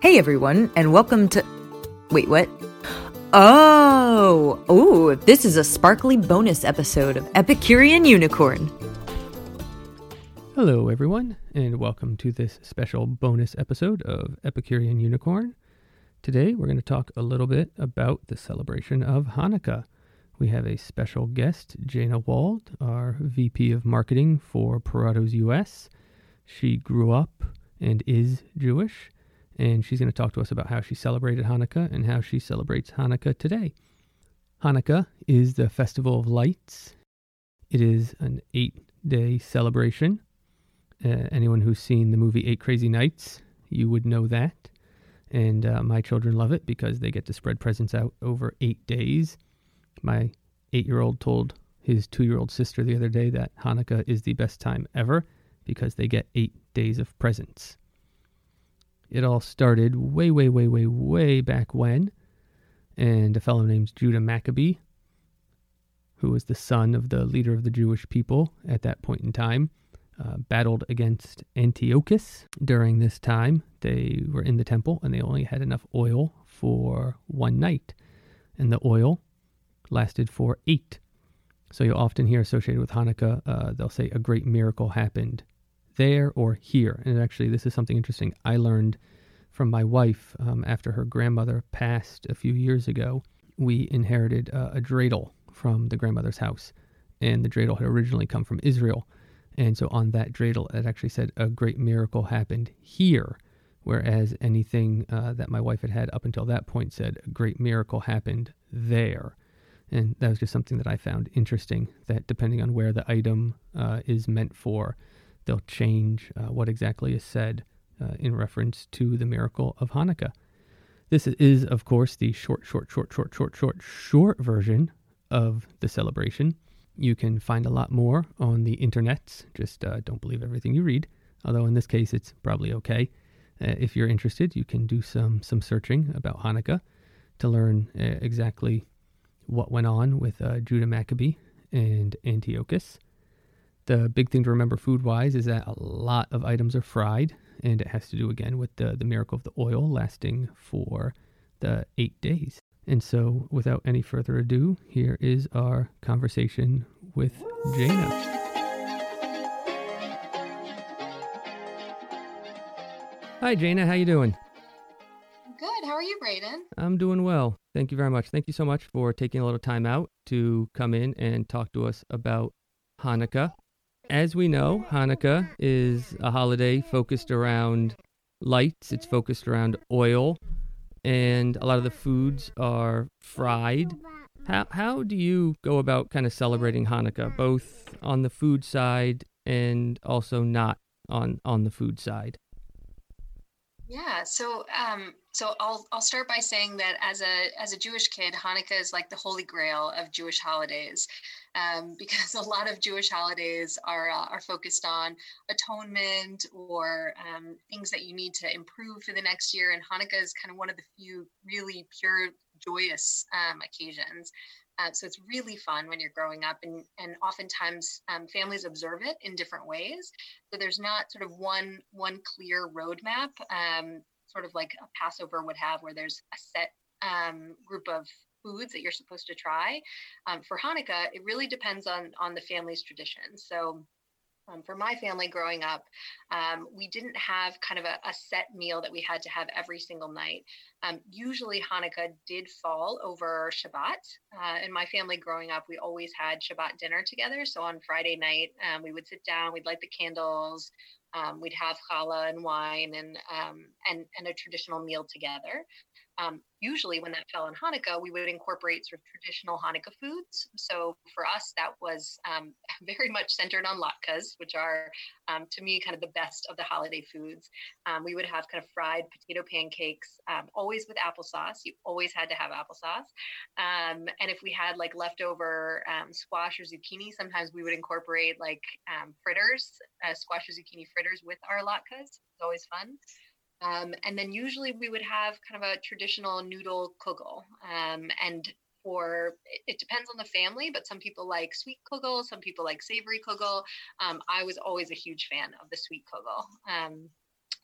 Hey everyone, and welcome to. Wait, what? Oh, oh, this is a sparkly bonus episode of Epicurean Unicorn. Hello, everyone, and welcome to this special bonus episode of Epicurean Unicorn. Today, we're going to talk a little bit about the celebration of Hanukkah. We have a special guest, Jana Wald, our VP of Marketing for Puratos US. She grew up and is Jewish, and she's going to talk to us about how she celebrated Hanukkah and how she celebrates Hanukkah today. Hanukkah is the festival of lights. It is an eight day celebration. Uh, anyone who's seen the movie Eight Crazy Nights, you would know that. And uh, my children love it because they get to spread presents out over eight days. My eight year old told his two year old sister the other day that Hanukkah is the best time ever because they get eight days of presents. It all started way, way, way, way, way back when, and a fellow named Judah Maccabee, who was the son of the leader of the Jewish people at that point in time, uh, battled against Antiochus during this time. They were in the temple and they only had enough oil for one night, and the oil lasted for eight. So you'll often hear associated with Hanukkah, uh, they'll say a great miracle happened there or here. And actually, this is something interesting I learned from my wife um, after her grandmother passed a few years ago. We inherited uh, a dreidel from the grandmother's house, and the dreidel had originally come from Israel. And so on that dreidel, it actually said a great miracle happened here, whereas anything uh, that my wife had had up until that point said a great miracle happened there. And that was just something that I found interesting. That depending on where the item uh, is meant for, they'll change uh, what exactly is said uh, in reference to the miracle of Hanukkah. This is, of course, the short, short, short, short, short, short, short version of the celebration. You can find a lot more on the internet. Just uh, don't believe everything you read. Although in this case, it's probably okay. Uh, if you're interested, you can do some some searching about Hanukkah to learn uh, exactly what went on with uh, Judah Maccabee and Antiochus. The big thing to remember food wise is that a lot of items are fried, and it has to do again with the, the miracle of the oil lasting for the eight days. And so, without any further ado, here is our conversation with Jana. Hi, Jana. How you doing? Good. How are you, Braden? I'm doing well. Thank you very much. Thank you so much for taking a little time out to come in and talk to us about Hanukkah. As we know, Hanukkah is a holiday focused around lights, it's focused around oil, and a lot of the foods are fried. How, how do you go about kind of celebrating Hanukkah, both on the food side and also not on, on the food side? Yeah, so um, so I'll I'll start by saying that as a as a Jewish kid, Hanukkah is like the holy grail of Jewish holidays, um, because a lot of Jewish holidays are uh, are focused on atonement or um, things that you need to improve for the next year, and Hanukkah is kind of one of the few really pure joyous um, occasions. Uh, so it's really fun when you're growing up, and and oftentimes um, families observe it in different ways. So there's not sort of one one clear roadmap, um, sort of like a Passover would have, where there's a set um, group of foods that you're supposed to try. Um, for Hanukkah, it really depends on on the family's tradition. So um, for my family growing up, um, we didn't have kind of a, a, set meal that we had to have every single night. Um, usually, Hanukkah did fall over Shabbat. Uh, in my family growing up, we always had Shabbat dinner together. So on Friday night, um, we would sit down, we'd light the candles, um, we'd have challah and wine and um, and and a traditional meal together. Um, usually, when that fell on Hanukkah, we would incorporate sort of traditional Hanukkah foods. So for us, that was um, very much centered on latkes, which are, um, to me, kind of the best of the holiday foods. Um, we would have kind of fried potato pancakes, um, always with applesauce. You always had to have applesauce. Um, and if we had like leftover squash or zucchini, sometimes we would incorporate like fritters, uh, squash or zucchini fritters with our latkes. It's always fun. Um, and then usually we would have kind of a traditional noodle kugel. Um, and for it depends on the family, but some people like sweet kugel, some people like savory kugel. Um, I was always a huge fan of the sweet kugel. Um,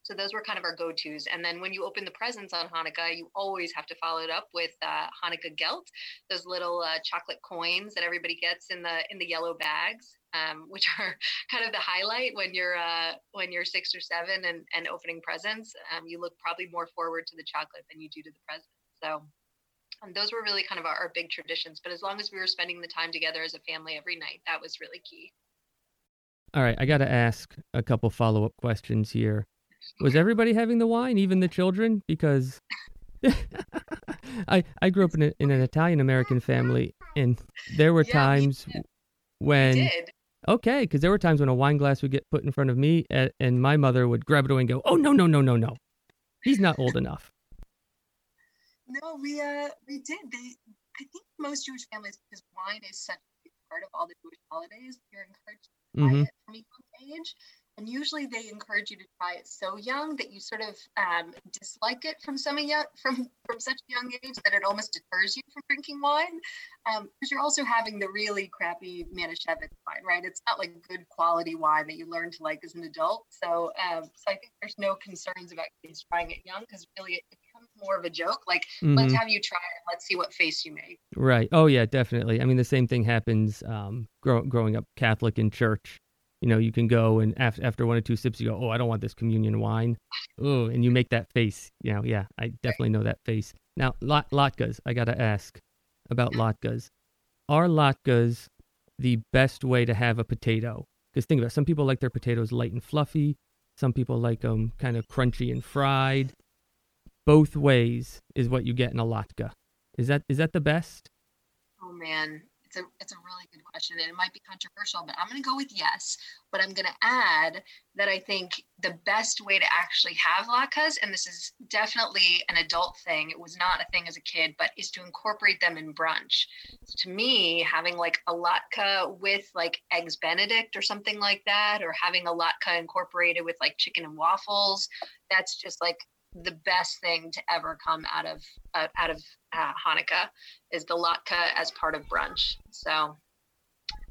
So those were kind of our go-tos. And then when you open the presents on Hanukkah, you always have to follow it up with uh, Hanukkah gelt, those little uh, chocolate coins that everybody gets in the in the yellow bags, um, which are kind of the highlight when you're uh, when you're six or seven and, and opening presents. Um, you look probably more forward to the chocolate than you do to the present. So um, those were really kind of our, our big traditions. But as long as we were spending the time together as a family every night, that was really key. All right, I got to ask a couple follow up questions here. Was everybody having the wine, even the children? Because I I grew up in, a, in an Italian American family, and there were Yeah, times when Did. Okay, because there were times when a wine glass would get put in front of me, and, and my mother would grab it away and go, "Oh no no no no no, he's not old enough." No, we uh we did. They I think most Jewish families because wine is such a big part of all the Jewish holidays, you're encouraged to try hmm it from a young age. And usually they encourage you to try it so young that you sort of um, dislike it from some young from from such a young age that it almost deters you from drinking wine. Because you're also having the really crappy Manischewitz wine, right? It's not like good quality wine that you learn to like as an adult. So um, so I think there's no concerns about kids trying it young because really it becomes more of a joke. Like let's hmm have you try it. Let's see what face you make. Right. Oh yeah, definitely. I mean, the same thing happens um, grow, growing up Catholic in church. You know, you can go and after one or two sips, you go, "Oh, I don't want this communion wine." Oh, and you make that face. You know, yeah, I definitely know that face. Now, lot, latkes. I got to ask about latkes. Are latkes the best way to have a potato? Because think about it, some people like their potatoes light and fluffy. Some people like them kind of crunchy and fried. Both ways is what you get in a latke. Is that is that the best? Oh man, it's a it's a really good question, and it might be controversial, but I'm going to go with yes. But I'm going to add that I think the best way to actually have latkes, and this is definitely an adult thing. It was not a thing as a kid, but is to incorporate them in brunch. So to me, having like a latke with like eggs Benedict or something like that, or having a latke incorporated with like chicken and waffles, that's just like the best thing to ever come out of uh, out of uh, Hanukkah is the latke as part of brunch. So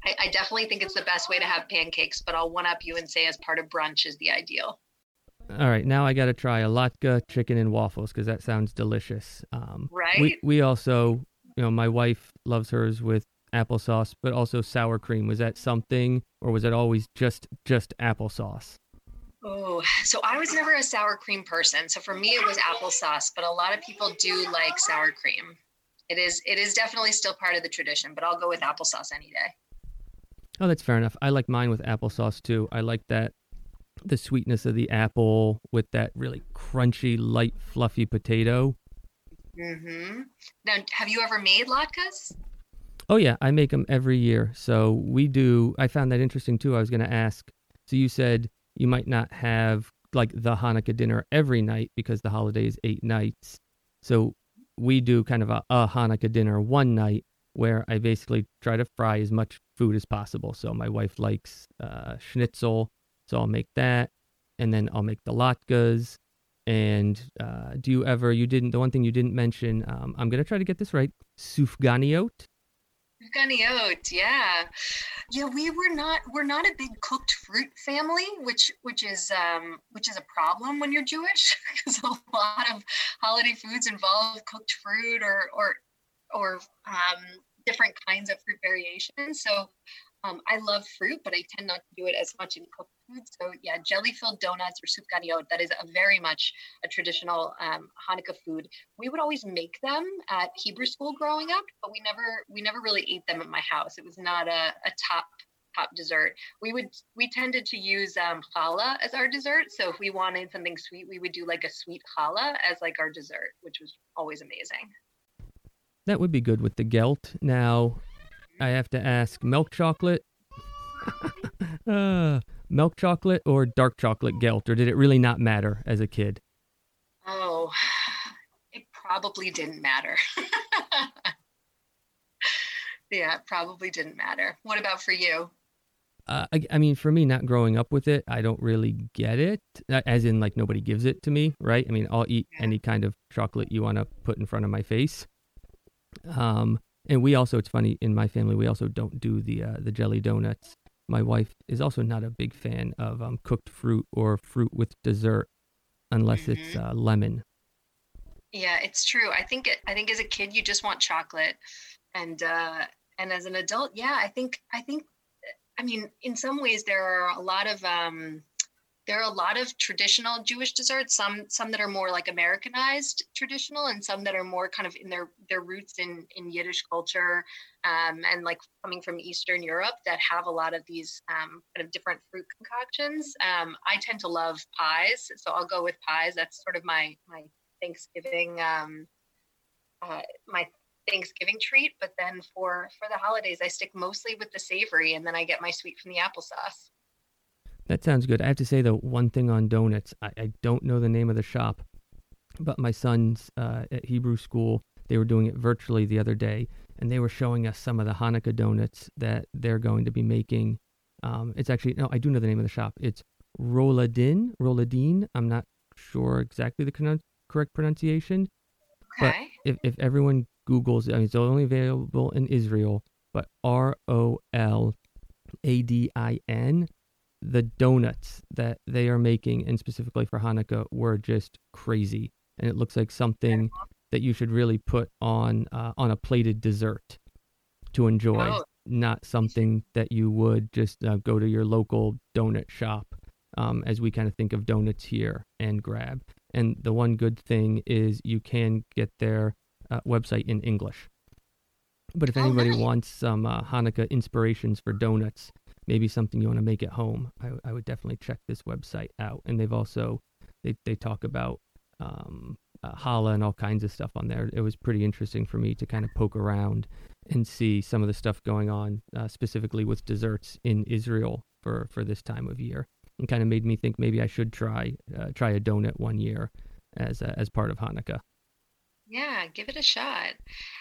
I, I definitely think it's the best way to have pancakes, but I'll one up you and say as part of brunch is the ideal. All right, now I got to try a latke chicken and waffles because that sounds delicious. Um, right. We we also, you know, my wife loves hers with applesauce, but also sour cream. Was that something, or was it always just just applesauce? Oh, so I was never a sour cream person. So for me, it was applesauce, but a lot of people do like sour cream. It is it is definitely still part of the tradition, but I'll go with applesauce any day. Oh, that's fair enough. I like mine with applesauce too. I like that the sweetness of the apple with that really crunchy, light, fluffy potato. Mm-hmm. Now, have you ever made latkes? Oh yeah, I make them every year. So we do. I found that interesting too. I was going to ask. So you said you might not have like the Hanukkah dinner every night because the holiday is eight nights. So we do kind of a, a Hanukkah dinner one night where I basically try to fry as much food as possible. So my wife likes uh, schnitzel, so I'll make that, and then I'll make the latkes. And uh, do you ever? You didn't. The one thing you didn't mention. Um, I'm gonna try to get this right. Sufganiot. Ganiot, yeah, yeah. We were not we're not a big cooked fruit family, which which is um, which is a problem when you're Jewish because a lot of holiday foods involve cooked fruit or or or um, different kinds of fruit variations. So um, I love fruit, but I tend not to do it as much in cooked So yeah, jelly filled donuts or soup ganiot, that is a very much a traditional um, Hanukkah food. We would always make them at Hebrew school growing up, but we never we never really ate them at my house. It was not a, a top top dessert. We would we tended to use um, challah as our dessert. So if we wanted something sweet, we would do like a sweet challah as like our dessert, which was always amazing. That would be good with the gelt. Now, I have to ask milk chocolate? uh, milk chocolate or dark chocolate gelt, or did it really not matter as a kid? Oh, it probably didn't matter. yeah, it probably didn't matter. What about for you? Uh, I, I mean, for me, not growing up with it, I don't really get it. uh, As in, like, nobody gives it to me, right? I mean, I'll eat any kind of chocolate you want to put in front of my face. Um, and we also, it's funny, in my family, we also don't do the uh, the jelly donuts. My wife is also not a big fan of um, cooked fruit or fruit with dessert. unless mm-hmm. it's uh, lemon. Yeah, it's true. I think it, I think as a kid you just want chocolate, and uh, and as an adult, yeah, I think I think I mean in some ways there are a lot of um, there are a lot of traditional Jewish desserts, some some that are more like Americanized traditional, and some that are more kind of in their their roots in in Yiddish culture, um, and like coming from Eastern Europe that have a lot of these um, kind of different fruit concoctions. Um, I tend to love pies, so I'll go with pies. That's sort of my my Thanksgiving um, uh, my Thanksgiving treat. But then for for the holidays, I stick mostly with the savory, and then I get my sweet from the applesauce. That sounds good. I have to say the one thing on donuts, I, I don't know the name of the shop, but my son's uh, at Hebrew school, they were doing it virtually the other day, and they were showing us some of the Hanukkah donuts that they're going to be making. Um, it's actually no, I do know the name of the shop. It's Roladin, Roladin. I'm not sure exactly the correct pronunciation, okay. but if if everyone Google's, I mean, it's only available in Israel, but R O L A D I N the donuts that they are making, and specifically for Hanukkah, were just crazy. And it looks like something that you should really put on uh, on a plated dessert to enjoy, oh. not something that you would just uh, go to your local donut shop, um, as we kind of think of donuts here and grab. And the one good thing is you can get their uh, website in English. But if oh, anybody nice. wants some uh, Hanukkah inspirations for donuts, maybe something you want to make at home, I, I would definitely check this website out. And they've also they they talk about um, uh, challah and all kinds of stuff on there. It was pretty interesting for me to kind of poke around and see some of the stuff going on, uh, specifically with desserts in Israel for for this time of year, and kind of made me think maybe I should try uh, try a donut one year as as part of Hanukkah. Yeah, give it a shot.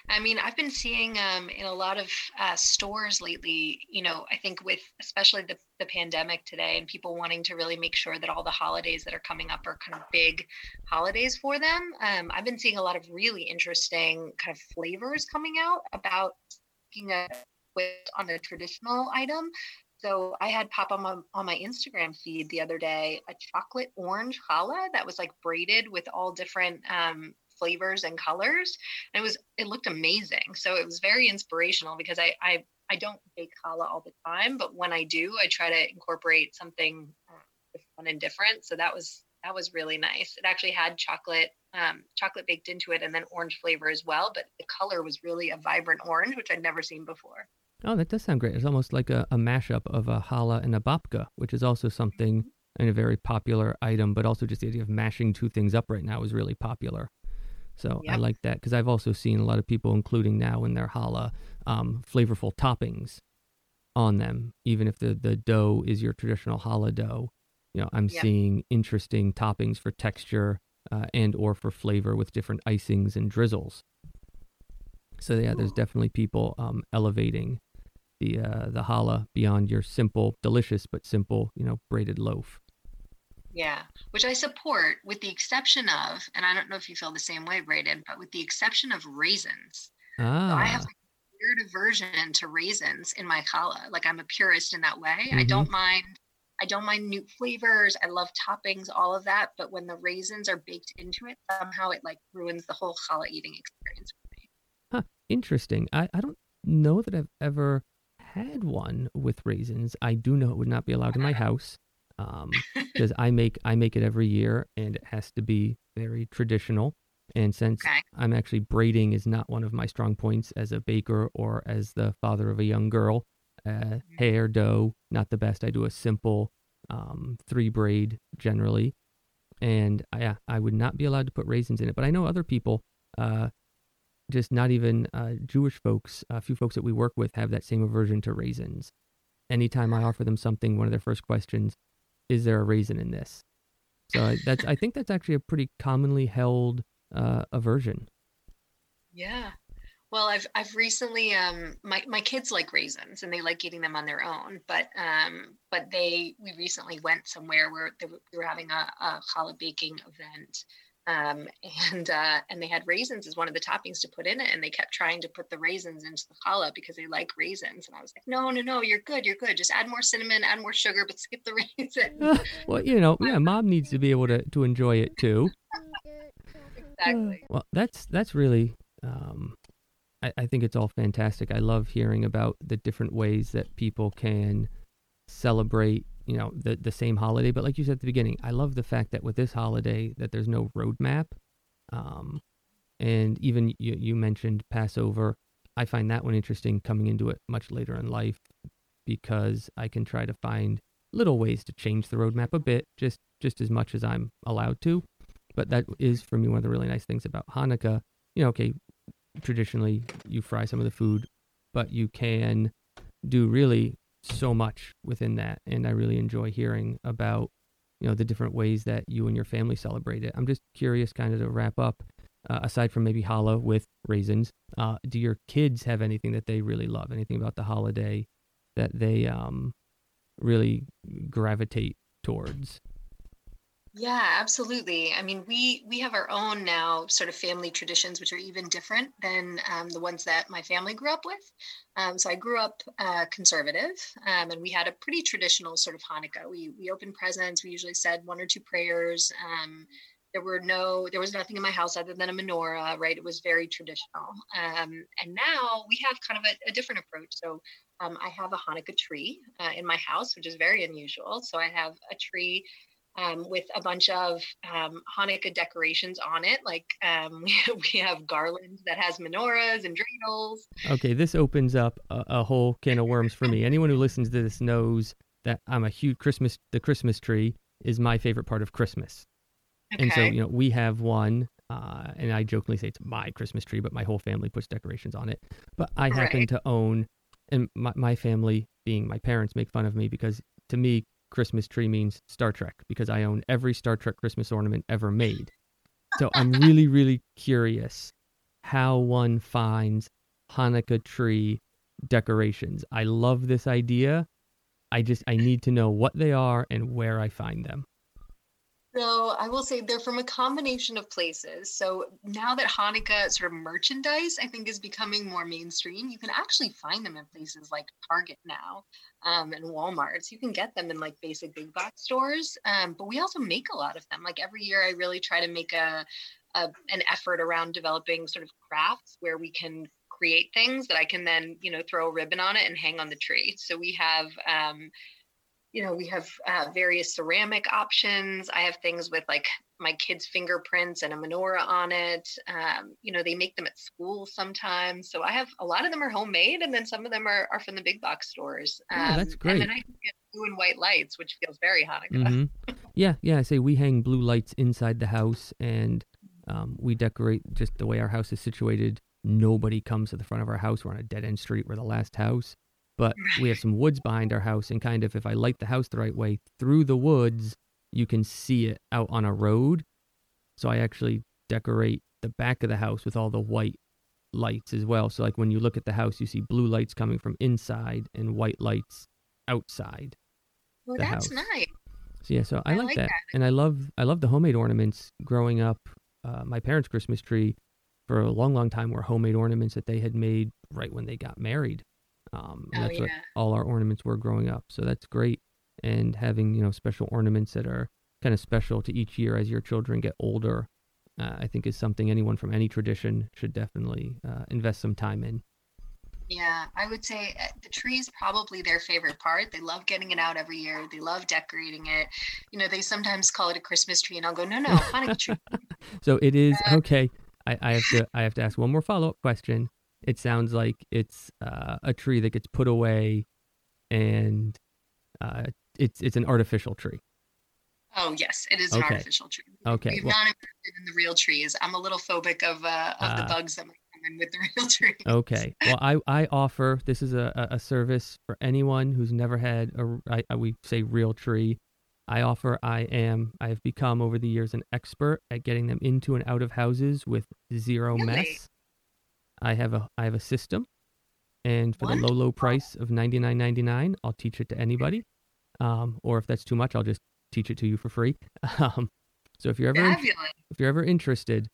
I mean, I've been seeing um, in a lot of uh, stores lately, you know, I think with especially the, the pandemic today and people wanting to really make sure that all the holidays that are coming up are kind of big holidays for them. Um, I've been seeing a lot of really interesting kind of flavors coming out about making a twist on a traditional item. So I had pop on my, on my Instagram feed the other day a chocolate orange challah that was like braided with all different um, flavors and colors. And it was it looked amazing. So it was very inspirational because I I I don't bake challah all the time, but when I do, I try to incorporate something uh, fun and different. So that was that was really nice. It actually had chocolate um, chocolate baked into it and then orange flavor as well, but the color was really a vibrant orange, which I'd never seen before. Oh, that does sound great. It's almost like a, a mashup of a challah and a babka, which is also something and a very popular item, but also just the idea of mashing two things up right now is really popular. So yep. I like that because I've also seen a lot of people, including now in their challah, um, flavorful toppings on them. Even if the, the dough is your traditional challah dough, you know, I'm yep. seeing interesting toppings for texture uh, and or for flavor with different icings and drizzles. So yeah, Ooh. there's definitely people um, elevating the uh, the challah beyond your simple, delicious but simple, you know, braided loaf. Yeah, which I support with the exception of, and I don't know if you feel the same way, Braden, but with the exception of raisins. Ah. So I have ah. like a weird aversion to raisins in my challah. Like I'm a purist in that way. Mm-hmm. I don't mind I don't mind new flavors. I love toppings, all of that. But when the raisins are baked into it, somehow it like ruins the whole challah eating experience for me. Huh. Interesting. I, I don't know that I've ever had one with raisins. I do know it would not be allowed in my house because um, I make I make it every year and it has to be very traditional. And since okay. I'm actually braiding is not one of my strong points as a baker or as the father of a young girl, uh, mm-hmm. hair dough not the best. I do a simple um, three braid generally, and I, I would not be allowed to put raisins in it. But I know other people, uh, just not even uh, Jewish folks, a few folks that we work with have that same aversion to raisins. Anytime I offer them something, one of their first questions is there a raisin in this? So that's I think that's actually a pretty commonly held uh, aversion. Yeah. Well, I've I've recently um my my kids like raisins and they like eating them on their own, but um but they we recently went somewhere where they were, we were having a, a challah baking event um, and uh, and they had raisins as one of the toppings to put in it, and they kept trying to put the raisins into the challah because they like raisins, and I was like, no, no, no, you're good, you're good. Just add more cinnamon, add more sugar, but skip the raisin. well, you know, yeah, mom needs to be able to to enjoy it too. exactly. Well, that's that's really. Um, I, I think it's all fantastic. I love hearing about the different ways that people can celebrate you know the the same holiday. But like you said at the beginning i love the fact that with this holiday that there's no roadmap um and even you, you mentioned passover. I find that one interesting coming into it much later in life because i can try to find little ways to change the roadmap a bit just just as much as i'm allowed to. But that is for me one of the really nice things about hanukkah. You know okay traditionally you fry some of the food but you can do really so much within that and i really enjoy hearing about you know the different ways that you and your family celebrate it. I'm just curious kind of to wrap up uh, aside from maybe challah with raisins uh, do your kids have anything that they really love? Anything about the holiday that they um, really gravitate towards yeah, absolutely. I mean, we we have our own now sort of family traditions, which are even different than um, the ones that my family grew up with. Um, so I grew up uh, conservative, um, and we had a pretty traditional sort of Hanukkah. We we opened presents. We usually said one or two prayers. Um, there were no, there was nothing in my house other than a menorah. Right, it was very traditional. Um, and now we have kind of a, a different approach. So um, I have a Hanukkah tree uh, in my house, which is very unusual. So I have a tree um, with a bunch of um, Hanukkah decorations on it. Like um, we, we have garland that has menorahs and dreidels. Okay, this opens up a, a whole can of worms for me. Anyone who listens to this knows that I'm a huge Christmas. The Christmas tree is my favorite part of Christmas, Okay. and so you know we have one. Uh, and I jokingly say it's my Christmas tree, but my whole family puts decorations on it. But I happen Right. to own, and my, my family, being my parents, make fun of me because to me, Christmas tree means Star Trek because I own every Star Trek Christmas ornament ever made. So I'm really, really curious how one finds Hanukkah tree decorations. I love this idea. I just I need to know what they are and where I find them. So I will say they're from a combination of places. So now that Hanukkah sort of merchandise, I think, is becoming more mainstream, you can actually find them in places like Target now um, and Walmart. So you can get them in like basic big box stores. Um, but we also make a lot of them. Like every year, I really try to make a, a an effort around developing sort of crafts where we can create things that I can then, you know, throw a ribbon on it and hang on the tree. So we have um, you know, we have uh, various ceramic options. I have things with like my kids' fingerprints and a menorah on it. Um, you know, they make them at school sometimes. So I have a lot of them are homemade, and then some of them are, are from the big box stores. Oh, that's Um, great. And then I can get blue and white lights, which feels very Hanukkah. hmm Yeah, yeah. I say we hang blue lights inside the house, and um, we decorate just the way our house is situated. Nobody comes to the front of our house. We're on a dead end street. We're the last house, but we have some woods behind our house, and kind of if I light the house the right way through the woods, you can see it out on a road. So I actually decorate the back of the house with all the white lights as well. So like when you look at the house, you see blue lights coming from inside and white lights outside. Well, that's house. nice. So yeah, so I, I like, like that. that. and I love I love the homemade ornaments. Growing up, uh, my parents' Christmas tree for a long, long time were homemade ornaments that they had made right when they got married. Um, Oh, that's what all our ornaments were growing up. So that's great. And having you know special ornaments that are kind of special to each year as your children get older, uh, I think is something anyone from any tradition should definitely uh, invest some time in. Yeah, I would say uh, the tree is probably their favorite part. They love getting it out every year. They love decorating it. You know, they sometimes call it a Christmas tree, and I'll go, no, no, Hanukkah tree. So it is okay. I, I have to I have to ask one more follow up question. It sounds like it's uh, a tree that gets put away, and uh, it's it's an artificial tree. Oh yes, it is an artificial tree. Okay, We've well- not invested in the real trees. I'm a little phobic of uh, of the Ah. bugs that might come in with the real tree. Okay. Well, I I offer this is a a a service for anyone who's never had a I, I we say real tree. I offer. I am. I have become over the years an expert at getting them into and out of houses with zero Really? mess. I have a I have a system, and for the low low price of ninety nine ninety nine, I'll teach it to anybody. Um, or if that's too much, I'll just teach it to you for free. Um, So if you're ever Fabulous. if you're ever interested,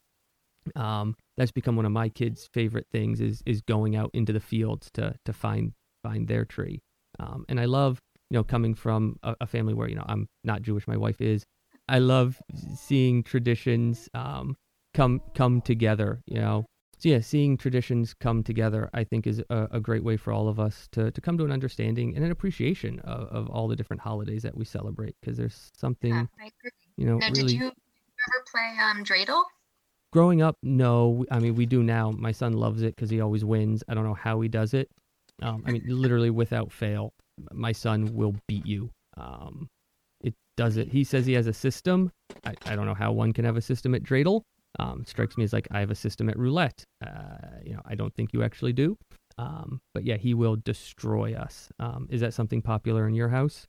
um, that's become one of my kids' favorite things is is going out into the fields to to find find their tree. Um, and I love you know coming from a, a family where you know I'm not Jewish, my wife is. I love seeing traditions um, come come together. You know, so yeah, seeing traditions come together, I think, is a, a, great way for all of us to to come to an understanding and an appreciation of, of all the different holidays that we celebrate. Because there's something, yeah, you know, now, really. Did you ever play um, dreidel? Growing up, no. I mean, we do now. My son loves it because he always wins. I don't know how he does it. Um, I mean, literally without fail, my son will beat you. Um, it does it. He says he has a system. I, I don't know how one can have a system at dreidel. Um, strikes me as like I have a system at roulette. Uh, you know, I don't think you actually do. Um, but yeah, he will destroy us. Um, is that something popular in your house?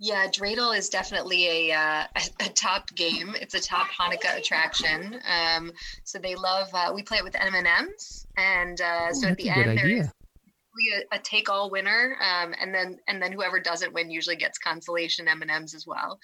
Yeah, dreidel is definitely a, uh, a, top game. It's a top Hanukkah attraction. Um, so they love. Uh, we play it with M and M's, and uh, so Ooh, at the end idea. there's a, a take all winner, um, and then and then whoever doesn't win usually gets consolation M and M's as well.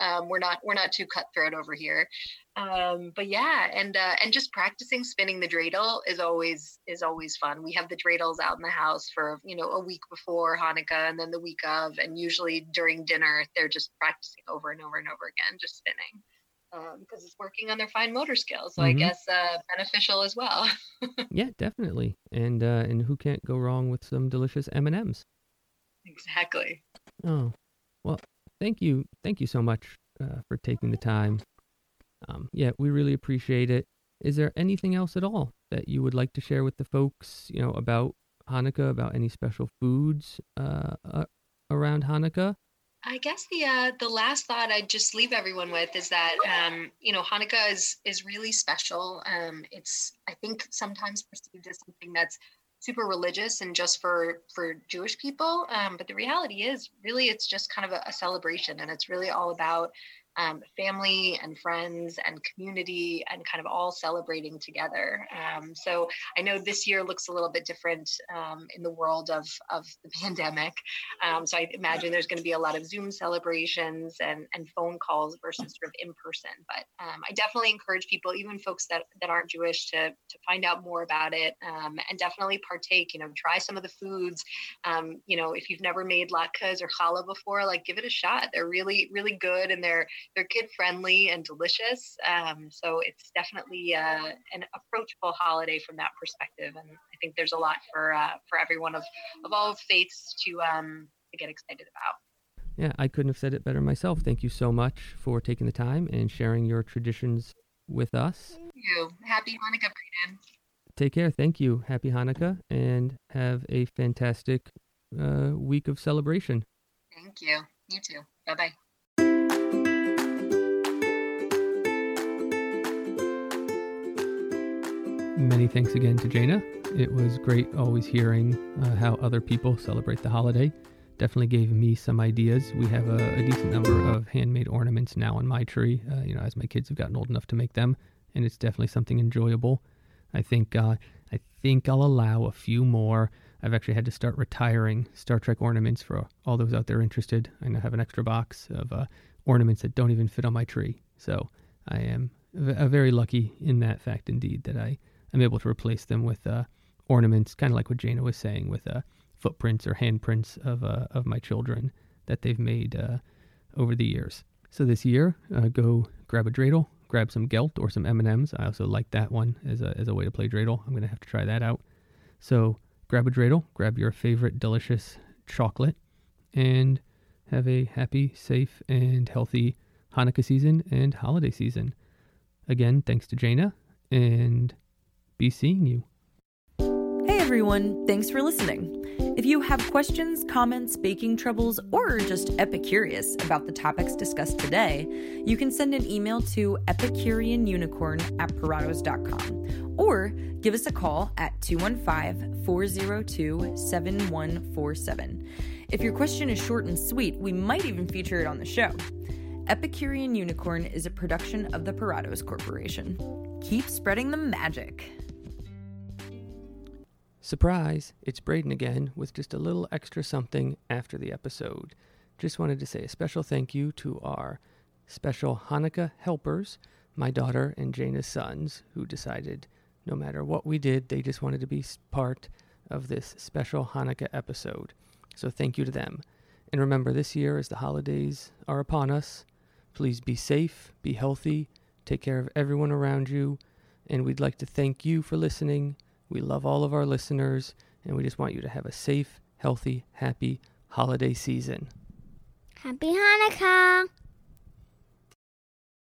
Um, we're not we're not too cutthroat over here, um, but yeah, and uh, and just practicing spinning the dreidel is always is always fun. We have the dreidels out in the house for you know a week before Hanukkah and then the week of, and usually during dinner they're just practicing over and over and over again, just spinning. Because it's working on their fine motor skills, so I Mhm. guess uh, beneficial as well. Yeah, definitely. And uh, and who can't go wrong with some delicious M and M's? exactly. Oh, well, thank you, thank you so much uh, for taking the time. Um, yeah, we really appreciate it. Is there anything else at all that you would like to share with the folks, you know, about Hanukkah, about any special foods uh, uh, around Hanukkah? I guess the uh, the last thought I'd just leave everyone with is that um, you know Hanukkah is is really special. Um, it's I think sometimes perceived as something that's super religious and just for for Jewish people, um, but the reality is really it's just kind of a, a celebration, and it's really all about um, family and friends and community and kind of all celebrating together. Um, so I know this year looks a little bit different um, in the world of of the pandemic. Um, so I imagine there's going to be a lot of Zoom celebrations and, and phone calls versus sort of in person. But um, I definitely encourage people, even folks that, that aren't Jewish, to, to find out more about it um, and definitely partake. You know, try some of the foods. You know, if you've never made latkes or challah before, like give it a shot. They're really, really good and they're they're kid friendly and delicious. Um, so it's definitely uh, an approachable holiday from that perspective. And I think there's a lot for uh, for everyone of of all faiths to um, to get excited about. Yeah, I couldn't have said it better myself. Thank you so much for taking the time and sharing your traditions with us. Thank you. Happy Hanukkah, Braden. Take care. Thank you. Happy Hanukkah and have a fantastic uh, week of celebration. Thank you. You too. Bye bye. Many thanks again to Jaina. It was great always hearing uh, how other people celebrate the holiday. Definitely gave me some ideas. We have a, a decent number of handmade ornaments now on my tree, uh, you know, as my kids have gotten old enough to make them, and it's definitely something enjoyable. I think uh, I think I'll allow a few more. I've actually had to start retiring Star Trek ornaments for all those out there interested. I now have an extra box of uh, ornaments that don't even fit on my tree. So I am v- very lucky in that fact, indeed, that I am able to replace them with uh, ornaments, kind of like what Jana was saying, with uh, footprints or handprints of uh, of my children that they've made uh, over the years. So this year, uh, go grab a dreidel, grab some gelt or some M and M's. I also like that one as a as a way to play dreidel. I'm gonna have to try that out. So grab a dreidel, grab your favorite delicious chocolate, and have a happy, safe, and healthy Hanukkah season and holiday season. Again, thanks to Jaina, and be seeing you. Hey everyone, thanks for listening. If you have questions, comments, baking troubles, or just epicurious about the topics discussed today, you can send an email to epicureanunicorn at puratos.com or give us a call at 215 402 7147. If your question is short and sweet, we might even feature it on the show. Epicurean Unicorn is a production of the Puratos Corporation. Keep spreading the magic. Surprise! It's Braden again with just a little extra something after the episode. Just wanted to say a special thank you to our special Hanukkah helpers, my daughter and Jana's sons, who decided no matter what we did, they just wanted to be part of this special Hanukkah episode. So thank you to them. And remember, this year, as the holidays are upon us, please be safe, be healthy, take care of everyone around you. And we'd like to thank you for listening. We love all of our listeners, and we just want you to have a safe, healthy, happy holiday season. Happy Hanukkah!